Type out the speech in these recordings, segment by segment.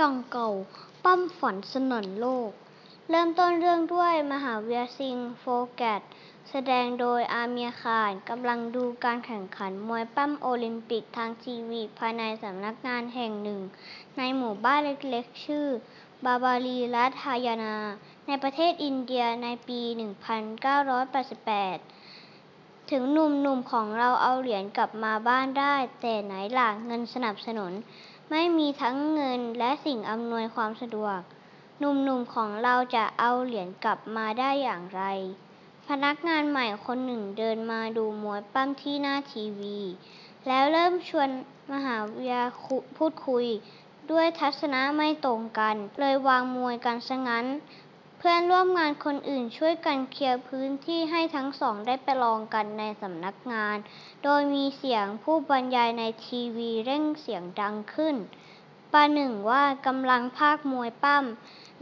ดังเก่าปั้มฝันสนั่นโลก เริ่มต้นเรื่องด้วยมหาวิทยาลัยซิงโฟแกต แสดงโดยอาเมียร์ข่านกำลังดูการแข่งขันมวยปั้มโอลิมปิกทางทีวี ภายในสำนักงานแห่งหนึ่ง ในหมู่บ้านเล็กๆ ชื่อบาบารีรัฐฮายานา ในประเทศอินเดียในปี 1988 ถึงหนุ่มๆของเราเอาเหรียญกลับมาบ้านได้ แต่ไหนล่ะเงินสนับสนุน ไม่มีทั้งเงินและสิ่งอำนวยความสะดวก หนุ่มๆของเราจะเอาเหรียญกลับมาได้อย่างไร พนักงานใหม่คนหนึ่งเดินมาดูมวยปั้มที่หน้าทีวี แล้วเริ่มชวนมหาวิทยาพูดคุยด้วยทัศนะไม่ตรงกัน เลยวางมวยกันซะงั้น พื่อนร่วมงานคนอื่นช่วยกันเคลียร์พื้นที่ให้ทั้งสองได้ประลองกันในสำนักงาน โดยมีเสียงผู้บรรยายในทีวีเร่งเสียงดังขึ้น ประหนึ่งว่ากำลังพากมวยปั้ม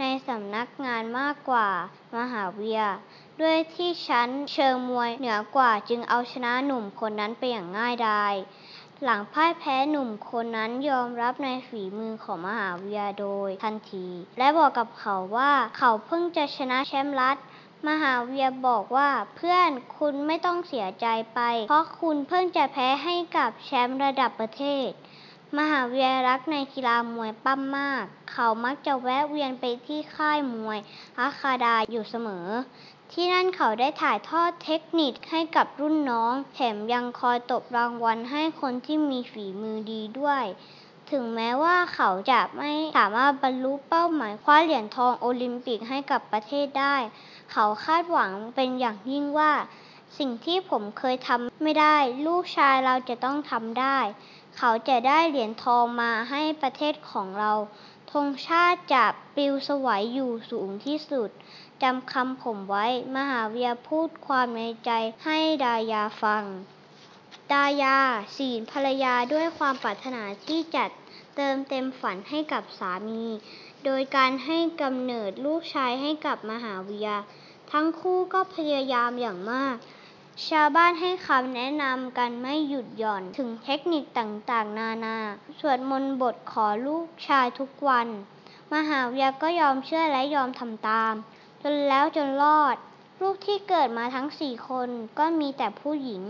ในสำนักงานมากกว่ามหาวิทยาลัยด้วยที่ชั้นเชิงมวยเหนือกว่าจึงเอาชนะหนุ่มคนนั้นไปอย่างง่ายดาย หลังพ่ายแพ้หนุ่มคนนั้นยอมรับในฝีมือของมหาวิทยาโดยทันที และบอกกับเขาว่าเขาเพิ่งจะชนะแชมป์รัฐมหาวิทยาบอกว่าเพื่อนคุณไม่ต้องเสียใจไป เพราะคุณเพิ่งจะแพ้ให้กับแชมป์ระดับประเทศ มหาวิทยาลัยรักในกีฬามวยปั้มมาก เขามักจะแวะเวียนไปที่ค่ายมวยอาคาดาอยู่เสมอ ที่นั่นเขาได้ถ่ายทอดเทคนิคให้กับรุ่นน้อง แถมยังคอยตบรางวัลให้คนที่มีฝีมือดีด้วย ถึงแม้ว่าเขาจะไม่สามารถบรรลุเป้าหมายคว้าเหรียญทองโอลิมปิกให้กับประเทศได้ เขาคาดหวังเป็นอย่างยิ่งว่า สิ่งที่ผมเคยทำไม่ได้ ลูกชายเราจะต้องทำได้ เขาจะได้เหรียญทองมาให้ประเทศของเราธงชาติจะปลิวสวัยอยู่สูงที่สุด จำคำผมไว้ มหาวิยาพูดความในใจให้ดายาฟัง ดายาศีลภรรยาด้วยความปรารถนาที่จะเติมเต็มฝันให้กับสามี โดยการให้กำเนิดลูกชายให้กับมหาวิยาทั้งคู่ก็พยายามอย่างมาก ชาวบ้านให้คำแนะนำกันไม่หยุดหย่อนถึงเทคนิคต่างๆ นานา สวดมนต์บทขอลูกชายทุกวัน มหาวิยาลัยก็ยอมเชื่อและยอมทำตาม จนแล้วจนรอด ลูกที่เกิดมาทั้งสี่คนก็มีแต่ผู้หญิง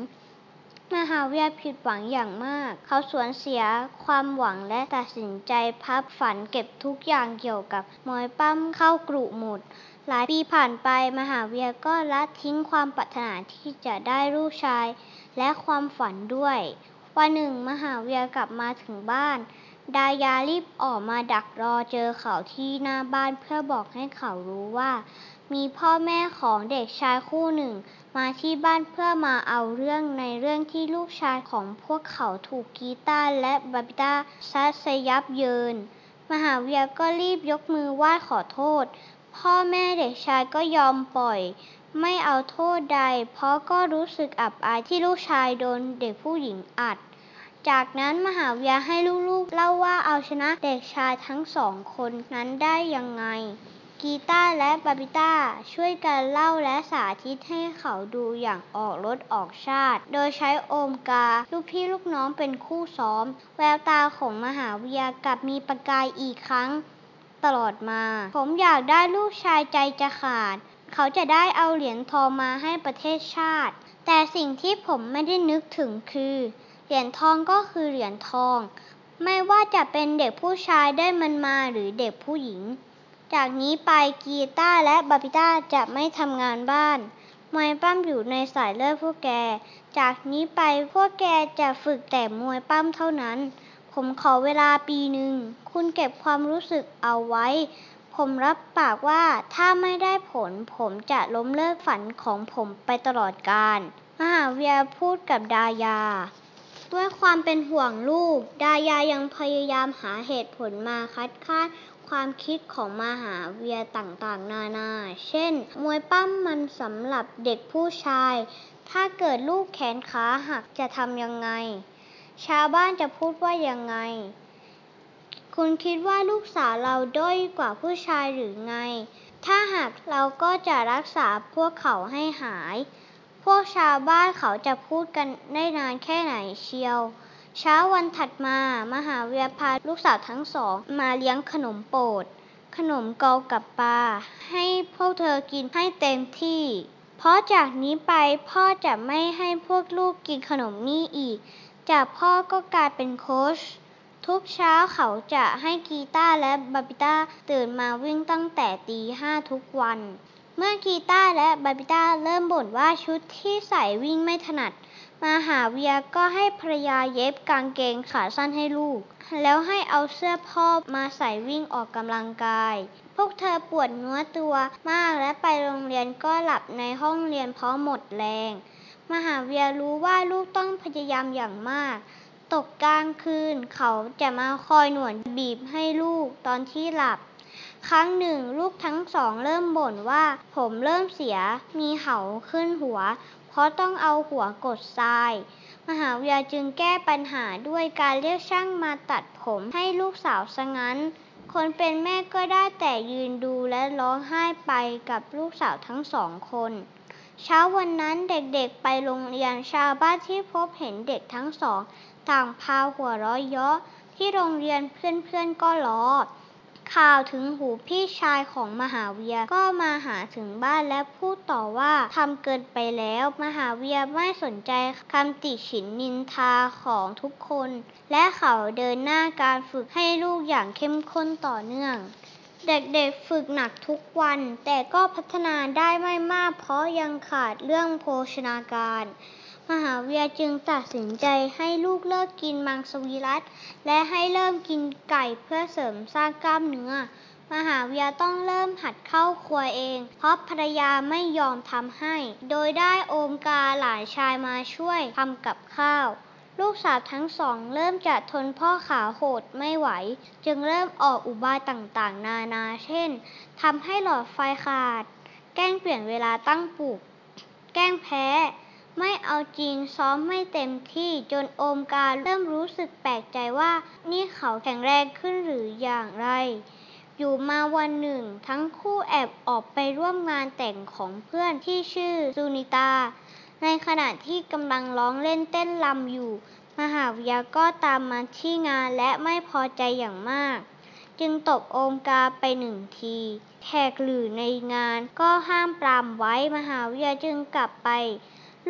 มหาวิทยาลัยผิดหวังอย่างมาก เขาสูญเสียความหวังและตัดสินใจพับฝันเก็บทุกอย่างเกี่ยวกับมวยปั้มเข้ากรุหมด หลายปีผ่านไปมหาวิทยาลัยก็ละทิ้งความปรารถนาที่จะได้ลูกชาย และความฝันด้วย วันหนึ่งมหาวิทยากลับมาถึงบ้าน ดายารีบออกมาดักรอเจอเขาที่หน้าบ้านเพื่อบอกให้เขารู้ว่า มีพ่อแม่ของเด็กชายคู่หนึ่ง มาที่บ้านเพื่อมาเอาเรื่องในเรื่องที่ลูกชายของพวกเขาถูกกีตาร์และบาบิต้าซัดซะยับเยิน มหาวิทยาลัยก็รีบยกมือไหว้ขอโทษ พ่อแม่เด็กชายก็ยอมปล่อย ไม่เอาโทษใด เพราะก็รู้สึกอับอายที่ลูกชายโดนเด็กผู้หญิงอัด จากนั้นมหาวิทยาให้ลูกๆ เล่าว่าเอาชนะเด็กชายทั้งสองคนนั้นได้ยังไง กีตาร์และบาบิต้าช่วยกันเล่าและสาธิตให้เขาดูอย่างออกรสออกชาติ โดยใช้โอมกา ลูกพี่ลูกน้องเป็นคู่ซ้อม แววตาของมหาวิทยากลับมีประกายอีกครั้ง ตลอดมา ผมอยากได้ลูกชายใจจะขาด เขาจะได้เอาเหรียญทองมาให้ประเทศชาติ แต่สิ่งที่ผมไม่ได้นึกถึงคือ เหรียญทองก็คือเหรียญทอง ไม่ว่าจะเป็นเด็กผู้ชายได้มันมาหรือเด็กผู้หญิง จากนี้ไปกีตาร์และบาบิต้าจะไม่ทำงานบ้านมวยปั้มอยู่ในสายเลือดพวกแก จากนี้ไปพวกแกจะฝึกแต่มวยปั้มเท่านั้น ผมขอเวลาปีหนึ่ง คุณเก็บความรู้สึกเอาไว้ ผมรับปากว่าถ้าไม่ได้ผลผมจะล้มเลิกฝันของผมไปตลอดกาล มหาวิทยาพูดกับดายา ด้วยความเป็นห่วงลูก ดายายังพยายามหาเหตุผลมาคัดค้านความคิดของมหาวิทยาลัยต่างๆ นานา เช่น มวยปั้มมันสำหรับเด็กผู้ชาย ถ้าเกิดลูกแขนขาหักจะทำยังไง ชาวบ้านจะพูดว่ายังไง คุณคิดว่าลูกสาวเราด้อยกว่าผู้ชายหรือไง ถ้าหักเราก็จะรักษาพวกเขาให้หาย พวกชาวบ้านเขาจะพูดกันได้นานแค่ไหนเชียว เช้าวันถัดมา มหาวิทยาพาลูกสาวทั้งสอง มาเลี้ยงขนมโปรด ขนมเกากับปลา ให้พวกเธอกินให้เต็มที่ เพราะจากนี้ไปพ่อจะไม่ให้พวกลูกกินขนมนี่อีก จากพ่อก็กลายเป็นโค้ช ทุกเช้าเขาจะให้กีตาร์และบาบิต้าตื่นมาวิ่งตั้งแต่ตีห้าทุกวัน เมื่อกีตาร์และบาบิต้าเริ่มบ่นว่าชุดที่ใส่วิ่งไม่ถนัดมหาวิทยาลัยก็ให้ภรรยาเย็บกางเกงขาสั้นให้ลูก แล้วให้เอาเสื้อพ่อมาใส่วิ่งออกกำลังกาย พวกเธอปวดเนื้อตัวมากและไปโรงเรียนก็หลับในห้องเรียนเพราะหมดแรง มหาวิทยาลัยรู้ว่าลูกต้องพยายามอย่างมาก ตกกลางคืน เขาจะมาคอยหนวดบีบให้ลูกตอนที่หลับ ครั้งหนึ่ง ลูกทั้งสองเริ่มบ่นว่า ผมเริ่มเสีย มีเหาขึ้นหัว เพราะต้องเอาหัวกดทราย มหาวิทยาลัยจึงแก้ปัญหาด้วยการเรียกช่างมาตัดผมให้ลูกสาวซะงั้น คนเป็นแม่ก็ได้แต่ยืนดูและร้องไห้ไปกับลูกสาวทั้งสองคนเช้าวันนั้นเด็กๆไปโรงเรียนชาวบ้านที่พบเห็นเด็กทั้งสอง ต่างพาหัวเราะเยาะ ที่โรงเรียนเพื่อนๆก็ล้อ ข่าวถึงหูพี่ชายของมหาเวิทยก็มาหาถึงบ้านและพูดต่อว่าทำเกินไปแล้ว มหาเวิทยาลัยไม่สนใจคำติฉินนินทาของทุกคน และเขาเดินหน้าการฝึกให้ลูกอย่างเข้มข้นต่อเนื่องเด็กๆฝึกหนักทุกวัน แต่ก็พัฒนาได้ไม่มากเพราะยังขาดเรื่องโภชนาการ มหาวิทยาจึงตัดสินใจให้ลูกเลิกกินมังสวิรัติและให้เริ่มกินไก่เพื่อเสริมสร้างกล้ามเนื้อ มหาวิทยาลัยต้องเริ่มหัดเข้าครัวเอง เพราะภรรยาไม่ยอมทำให้ โดยได้โอมกาหลานชายมาช่วยทำกับข้าวลูกสาวทั้งสองเริ่มจะทนพ่อขาโหดไม่ไหว จึงเริ่มออกอุบายต่างๆ นานา เช่นทำให้หลอดไฟขาด แกล้งเปลี่ยนเวลาตั้งปลุก แกล้งแพ้ ไม่เอาจริงซ้อมไม่เต็มที่จนโอมการเริ่มรู้สึกแปลกใจว่านี่เขาแข็งแรงขึ้นหรืออย่างไร อยู่มาวันหนึ่ง ทั้งคู่แอบออกไปร่วมงานแต่งของเพื่อนที่ชื่อซูนิตา ในขณะที่กำลังร้องเล่นเต้นรำอยู่ มหาวิทยาก็ตามมาที่งานและไม่พอใจอย่างมาก จึงตบโอมกาไปหนึ่งทีแขกหรือในงานก็ห้ามปรามไว้มหาวิทยาจึงกลับไป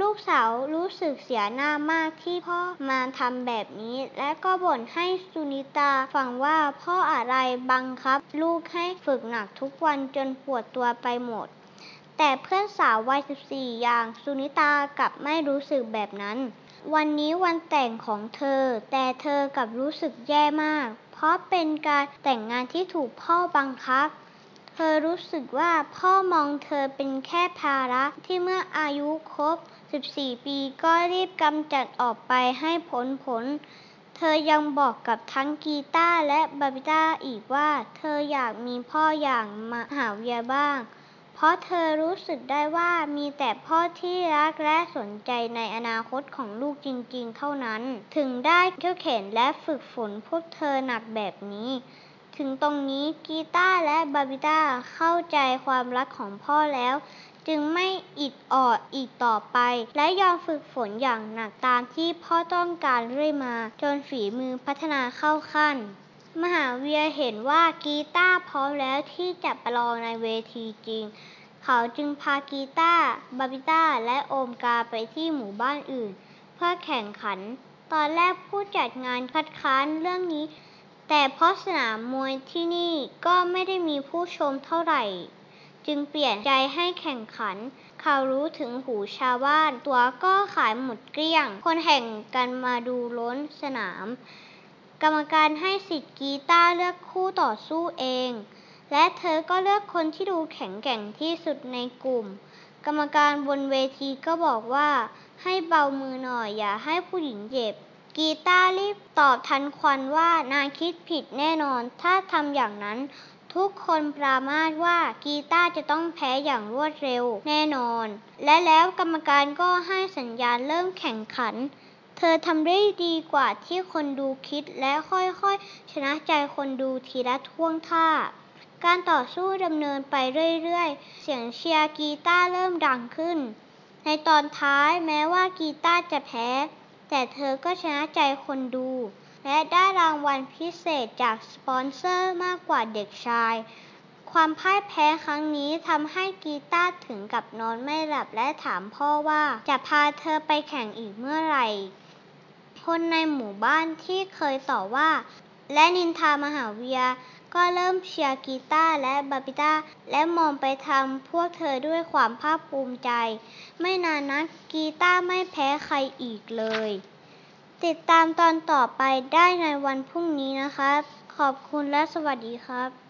ลูกสาวรู้สึกเสียหน้ามากที่พ่อมาทำแบบนี้ และก็บ่นให้สุนิตาฟังว่าพ่ออะไรบังคับ ลูกให้ฝึกหนักทุกวันจนปวดตัวไปหมด แต่เพื่อนสาววัย 14 อย่างสุนิตากลับไม่รู้สึกแบบนั้น วันนี้วันแต่งของเธอ แต่เธอกลับรู้สึกแย่มาก เพราะเป็นการแต่งงานที่ถูกพ่อบังคับเธอรู้สึกว่าพ่อมองเธอเป็นแค่ภาระที่เมื่ออายุครบ 14ปีก็รีบกำจัดออกไปให้พ้นพ้นเธอยังบอกกับทั้งกีตาร์และบาบิต้าอีกว่า เธออยากมีพ่ออย่างมหาวิทยาลัยบ้าง เพราะเธอรู้สึกได้ว่ามีแต่พ่อที่รักและสนใจในอนาคตของลูกจริงๆ เท่านั้น ถึงได้เขี่ยวเข็นและฝึกฝนพวกเธอหนักแบบนี้ ถึงตรงนี้กีตาร์และบาบิต้าเข้าใจความรักของพ่อแล้ว จึงไม่อิดออดอีกต่อไป และยอมฝึกฝนอย่างหนักตามที่พ่อต้องการเรื่อยมา จนฝีมือพัฒนาเข้าขั้น มหาวิทยาเห็นว่ากีตาร์พร้อมแล้วที่จะประลองในเวทีจริง เขาจึงพากีตาร์บาบิต้าและโอมกาไปที่หมู่บ้านอื่น เพื่อแข่งขัน ตอนแรกผู้จัดงานคัดค้านเรื่องนี้ แต่เพราะสนามมวยที่นี่ก็ไม่ได้มีผู้ชมเท่าไหร่ จึงเปลี่ยนใจให้แข่งขันข่าวรู้ถึงหูชาวบ้าน ตั๋วก็ขายหมดเกลี้ยง คนแห่งกันมาดูล้นสนาม กรรมการให้สิทธิ์กีตาร์เลือกคู่ต่อสู้เอง และเธอก็เลือกคนที่ดูแข็งแกร่งที่สุดในกลุ่ม กรรมการบนเวทีก็บอกว่าให้เบามือหน่อยอย่าให้ผู้หญิงเจ็บ กีตาร์รีบตอบทันควันว่านางคิดผิดแน่นอน ถ้าทำอย่างนั้น ทุกคนปรามาสว่ากีตาร์จะต้องแพ้อย่างรวดเร็วแน่นอน และแล้วกรรมการก็ให้สัญญาณเริ่มแข่งขัน เธอทำได้ดีกว่าที่คนดูคิดและค่อยๆ ชนะใจคนดูทีละท่วงท่าการต่อสู้ดำเนินไปเรื่อยๆ เสียงเชียร์กีตาร์เริ่มดังขึ้น ในตอนท้ายแม้ว่ากีตาร์จะแพ้ แต่เธอก็ชนะใจคนดู และได้รางวัลพิเศษจากสปอนเซอร์มากกว่าเด็กชาย ความพ่ายแพ้ครั้งนี้ทำให้กีตาร์ถึงกับนอนไม่หลับและถามพ่อว่าจะพาเธอไปแข่งอีกเมื่อไหร่ คนในหมู่บ้านที่เคยต่อว่า และนินทามหาวิทยา ก็เริ่มเชียร์กีตาร์และบาบิต้า และมองไปทางพวกเธอด้วยความภาคภูมิใจ ไม่นานนักกีตาร์ไม่แพ้ใครอีกเลย ติดตามตอนต่อไปได้ในวันพรุ่งนี้นะครับ ขอบคุณและสวัสดีครับ